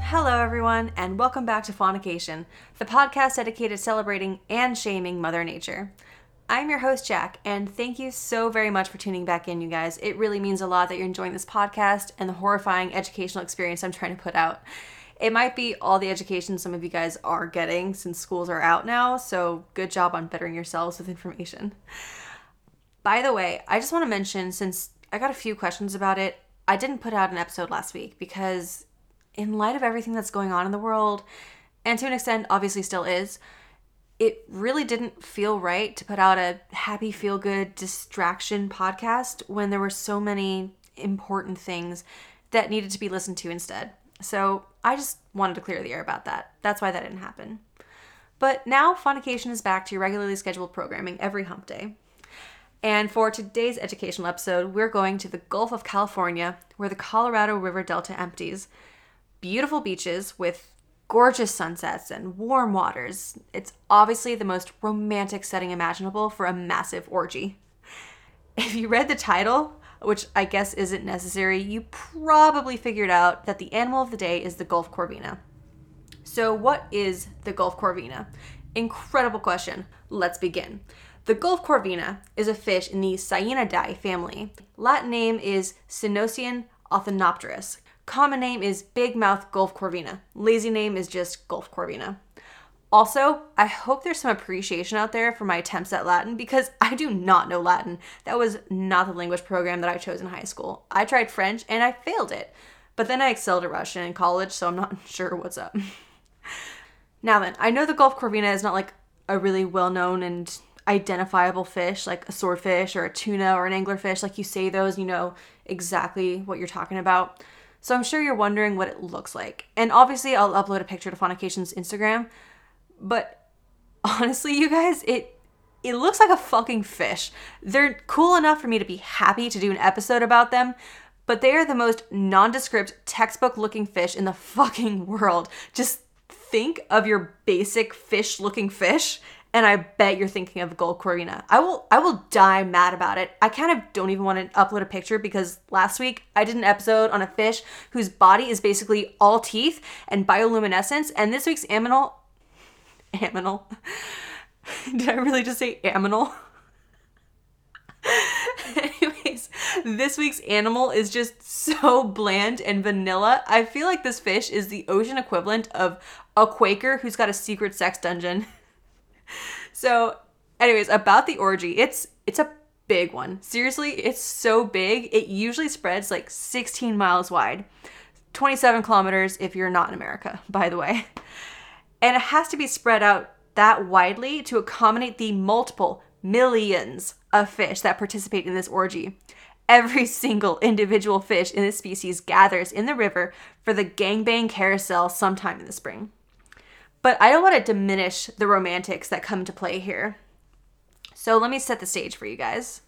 Hello, everyone, and welcome back to Faunication, the podcast dedicated to celebrating and shaming Mother Nature. I'm your host, Jack, and thank you so very much for tuning back in, you guys. It really means a lot that you're enjoying this podcast and the horrifying educational experience I'm trying to put out. It might be all the education some of you guys are getting since schools are out now, so good job on bettering yourselves with information. By the way, I just want to mention since I got a few questions about it, I didn't put out an episode last week because, in light of everything that's going on in the world, and to an extent, obviously still is, it really didn't feel right to put out a happy, feel good distraction podcast when there were so many important things that needed to be listened to instead. So I just wanted to clear the air about that. That's why that didn't happen. But now Faunication is back to your regularly scheduled programming every hump day. And for today's educational episode, we're going to the Gulf of California, where the Colorado River Delta empties. Beautiful beaches with gorgeous sunsets and warm waters. It's obviously the most romantic setting imaginable for a massive orgy. If you read the title, which I guess isn't necessary, you probably figured out that the animal of the day is the Gulf Corvina. So, what is the Gulf Corvina? Incredible question. Let's begin. The Gulf Corvina is a fish in the Sciaenidae family. Latin name is Cynoscion Althanopterus. Common name is Big Mouth Gulf Corvina. Lazy name is just Gulf Corvina. Also, I hope there's some appreciation out there for my attempts at Latin because I do not know Latin. That was not the language program that I chose in high school. I tried French and I failed it. But then I excelled at Russian in college, so I'm not sure what's up. now then, I know the Gulf Corvina is not like a really well known and identifiable fish like a swordfish or a tuna or an anglerfish. Like you say those, you know exactly what you're talking about. So I'm sure you're wondering what it looks like. And obviously, I'll upload a picture to Faunication's Instagram but honestly, you guys, it it looks like a fucking fish. They're cool enough for me to be happy to do an episode about them, but they are the most nondescript textbook looking fish in the fucking world. Just think of your basic fish looking fish and I bet you're thinking of Gulf Corvina. I will I will die mad about it. I kind of don't even want to upload a picture because last week I did an episode on a fish whose body is basically all teeth and bioluminescence and this week's aminal aminal. Did I really just say aminal? Anyways, this week's animal is just so bland and vanilla. I feel like this fish is the ocean equivalent of a Quaker who's got a secret sex dungeon. so, anyways, about the orgy, it's it's a big one. Seriously, it's so big. It usually spreads like 16 miles wide. 27 kilometers if you're not in America, by the way and it has to be spread out that widely to accommodate the multiple millions of fish that participate in this orgy. Every single individual fish in this species gathers in the river for the gangbang carousel sometime in the spring. But I don't want to diminish the romantics that come to play here. So let me set the stage for you guys.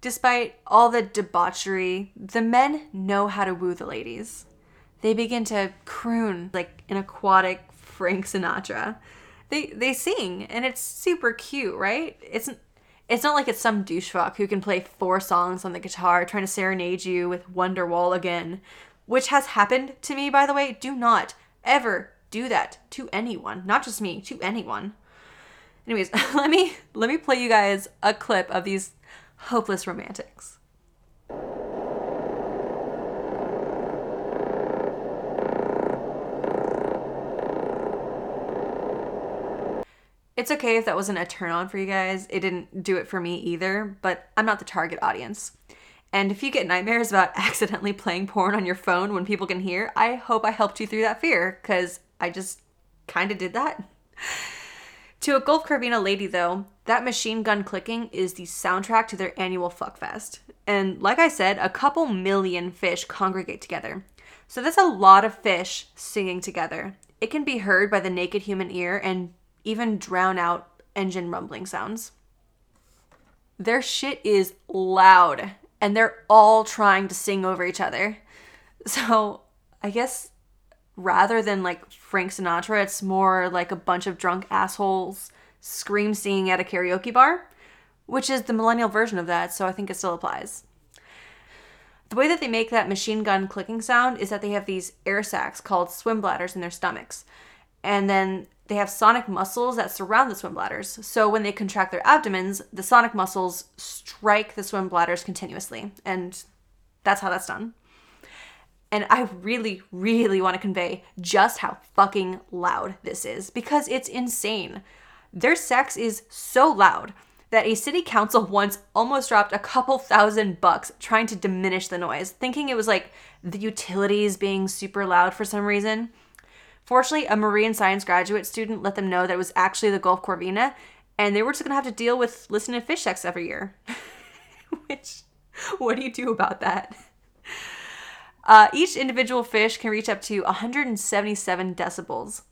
Despite all the debauchery, the men know how to woo the ladies. They begin to croon like an aquatic Frank Sinatra. They they sing and it's super cute, right? It's it's not like it's some douchefuck who can play four songs on the guitar trying to serenade you with Wonderwall again, which has happened to me by the way. Do not ever do that to anyone, not just me, to anyone. Anyways, let me let me play you guys a clip of these hopeless romantics. It's okay if that wasn't a turn on for you guys. It didn't do it for me either, but I'm not the target audience. And if you get nightmares about accidentally playing porn on your phone when people can hear, I hope I helped you through that fear, because I just kind of did that. to a Gulf Corvina lady, though, that machine gun clicking is the soundtrack to their annual fuckfest. And like I said, a couple million fish congregate together. So that's a lot of fish singing together. It can be heard by the naked human ear and even drown out engine rumbling sounds. Their shit is loud and they're all trying to sing over each other. So, I guess rather than like Frank Sinatra, it's more like a bunch of drunk assholes scream singing at a karaoke bar, which is the millennial version of that, so I think it still applies. The way that they make that machine gun clicking sound is that they have these air sacs called swim bladders in their stomachs. And then they have sonic muscles that surround the swim bladders. So when they contract their abdomens, the sonic muscles strike the swim bladders continuously. And that's how that's done. And I really, really want to convey just how fucking loud this is because it's insane. Their sex is so loud that a city council once almost dropped a couple thousand bucks trying to diminish the noise, thinking it was like the utilities being super loud for some reason. Fortunately, a marine science graduate student let them know that it was actually the Gulf Corvina, and they were just gonna have to deal with listening to fish sex every year. Which, what do you do about that? Uh, each individual fish can reach up to 177 decibels,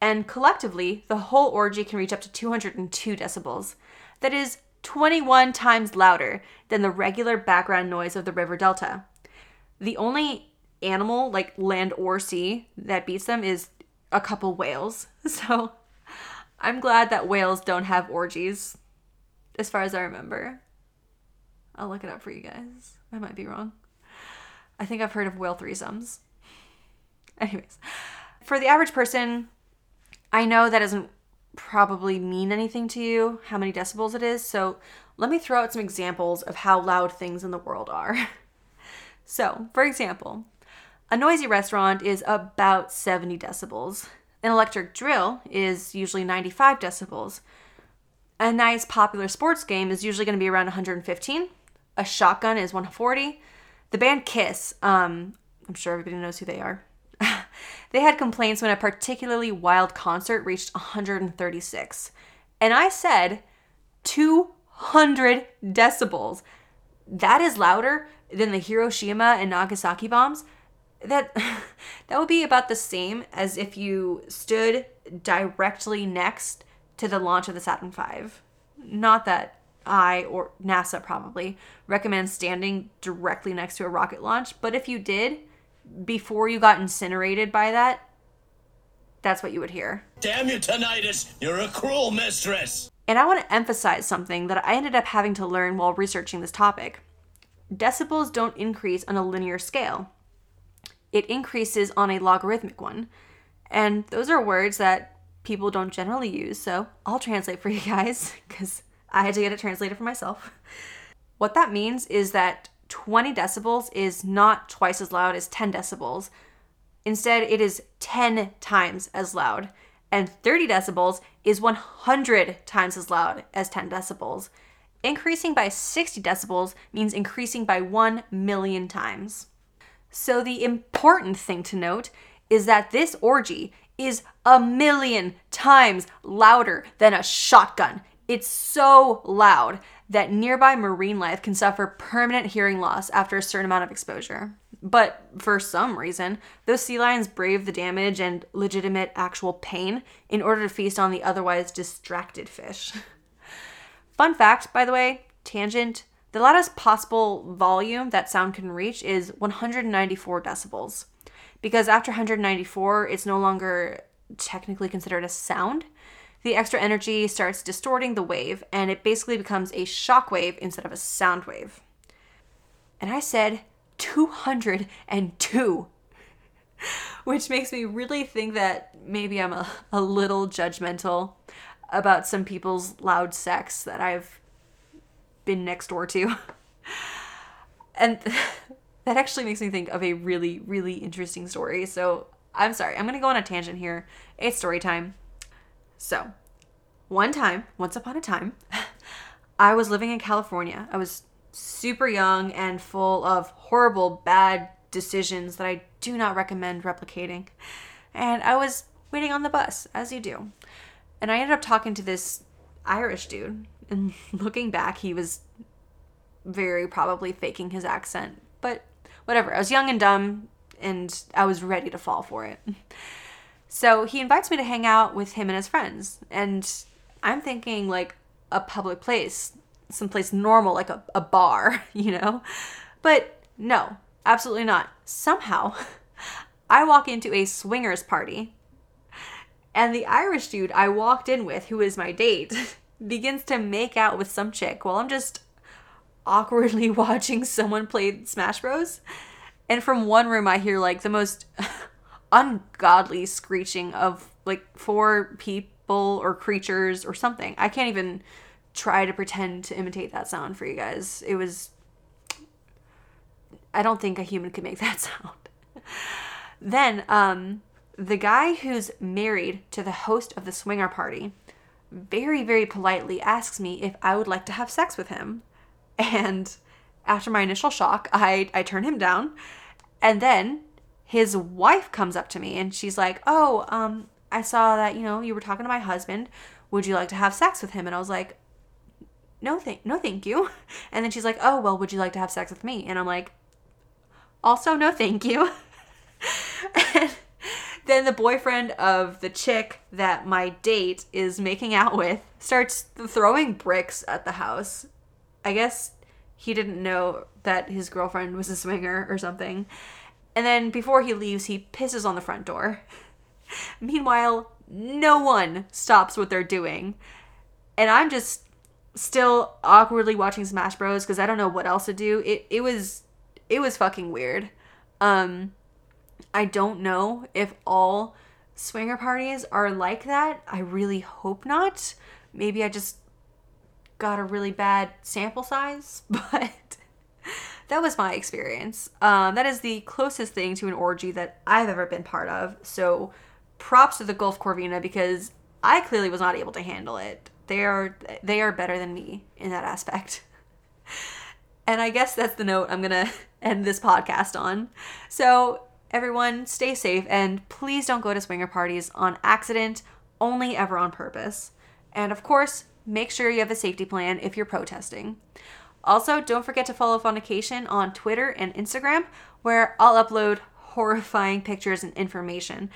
and collectively, the whole orgy can reach up to 202 decibels that is 21 times louder than the regular background noise of the river delta. The only animal, like land or sea, that beats them is a couple whales. So I'm glad that whales don't have orgies, as far as I remember. I'll look it up for you guys. I might be wrong. I think I've heard of whale threesomes. Anyways, for the average person, I know that doesn't probably mean anything to you, how many decibels it is. So let me throw out some examples of how loud things in the world are. so, for example, a noisy restaurant is about 70 decibels. An electric drill is usually 95 decibels. A nice popular sports game is usually going to be around 115. A shotgun is 140. The band Kiss, um, I'm sure everybody knows who they are. They had complaints when a particularly wild concert reached 136. And I said 200 decibels. That is louder than the Hiroshima and Nagasaki bombs. That that would be about the same as if you stood directly next to the launch of the Saturn V. Not that I or NASA probably recommend standing directly next to a rocket launch, but if you did, before you got incinerated by that, that's what you would hear. Damn you, tinnitus! You're a cruel mistress! And I want to emphasize something that I ended up having to learn while researching this topic. Decibels don't increase on a linear scale, it increases on a logarithmic one. And those are words that people don't generally use, so I'll translate for you guys because I had to get it translated for myself. What that means is that 20 decibels is not twice as loud as 10 decibels. Instead, it is 10 times as loud. And 30 decibels is 100 times as loud as 10 decibels. Increasing by 60 decibels means increasing by 1 million times. So, the important thing to note is that this orgy is a million times louder than a shotgun. It's so loud that nearby marine life can suffer permanent hearing loss after a certain amount of exposure. But for some reason, those sea lions brave the damage and legitimate actual pain in order to feast on the otherwise distracted fish. Fun fact, by the way, tangent the loudest possible volume that sound can reach is 194 decibels. Because after 194, it's no longer technically considered a sound the extra energy starts distorting the wave and it basically becomes a shock wave instead of a sound wave. And I said 202, which makes me really think that maybe I'm a, a little judgmental about some people's loud sex that I've been next door to. And that actually makes me think of a really, really interesting story. So I'm sorry, I'm gonna go on a tangent here. It's story time. So, one time, once upon a time, I was living in California. I was super young and full of horrible, bad decisions that I do not recommend replicating. And I was waiting on the bus, as you do. And I ended up talking to this Irish dude. And looking back, he was very probably faking his accent. But whatever. I was young and dumb, and I was ready to fall for it. So he invites me to hang out with him and his friends. And I'm thinking like a public place, someplace normal, like a, a bar, you know? But no, absolutely not. Somehow, I walk into a swingers party. And the Irish dude I walked in with, who is my date, begins to make out with some chick while I'm just awkwardly watching someone play Smash Bros. And from one room, I hear like the most ungodly screeching of like four people or creatures or something. I can't even try to pretend to imitate that sound for you guys. It was. I don't think a human could make that sound. then, um, the guy who's married to the host of the swinger party very, very politely asks me if I would like to have sex with him. And after my initial shock, I, I turn him down. And then his wife comes up to me and she's like, Oh, um, I saw that, you know, you were talking to my husband. Would you like to have sex with him? And I was like, No, thank no, thank you. And then she's like, Oh, well, would you like to have sex with me? And I'm like, Also, no, thank you. and then the boyfriend of the chick that my date is making out with starts throwing bricks at the house. I guess he didn't know that his girlfriend was a swinger or something. And then before he leaves, he pisses on the front door. Meanwhile, no one stops what they're doing. And I'm just still awkwardly watching Smash Bros because I don't know what else to do. It it was it was fucking weird. Um I don't know if all swinger parties are like that. I really hope not. Maybe I just got a really bad sample size, but that was my experience. Um, that is the closest thing to an orgy that I've ever been part of. So props to the Gulf Corvina because I clearly was not able to handle it. They are they are better than me in that aspect. And I guess that's the note I'm gonna end this podcast on. So everyone, stay safe and please don't go to swinger parties on accident, only ever on purpose. And of course, make sure you have a safety plan if you're protesting. Also, don't forget to follow Faunication on Twitter and Instagram, where I'll upload horrifying pictures and information.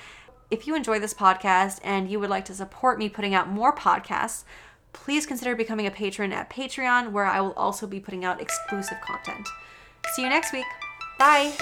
If you enjoy this podcast and you would like to support me putting out more podcasts, please consider becoming a patron at Patreon, where I will also be putting out exclusive content. See you next week. Bye.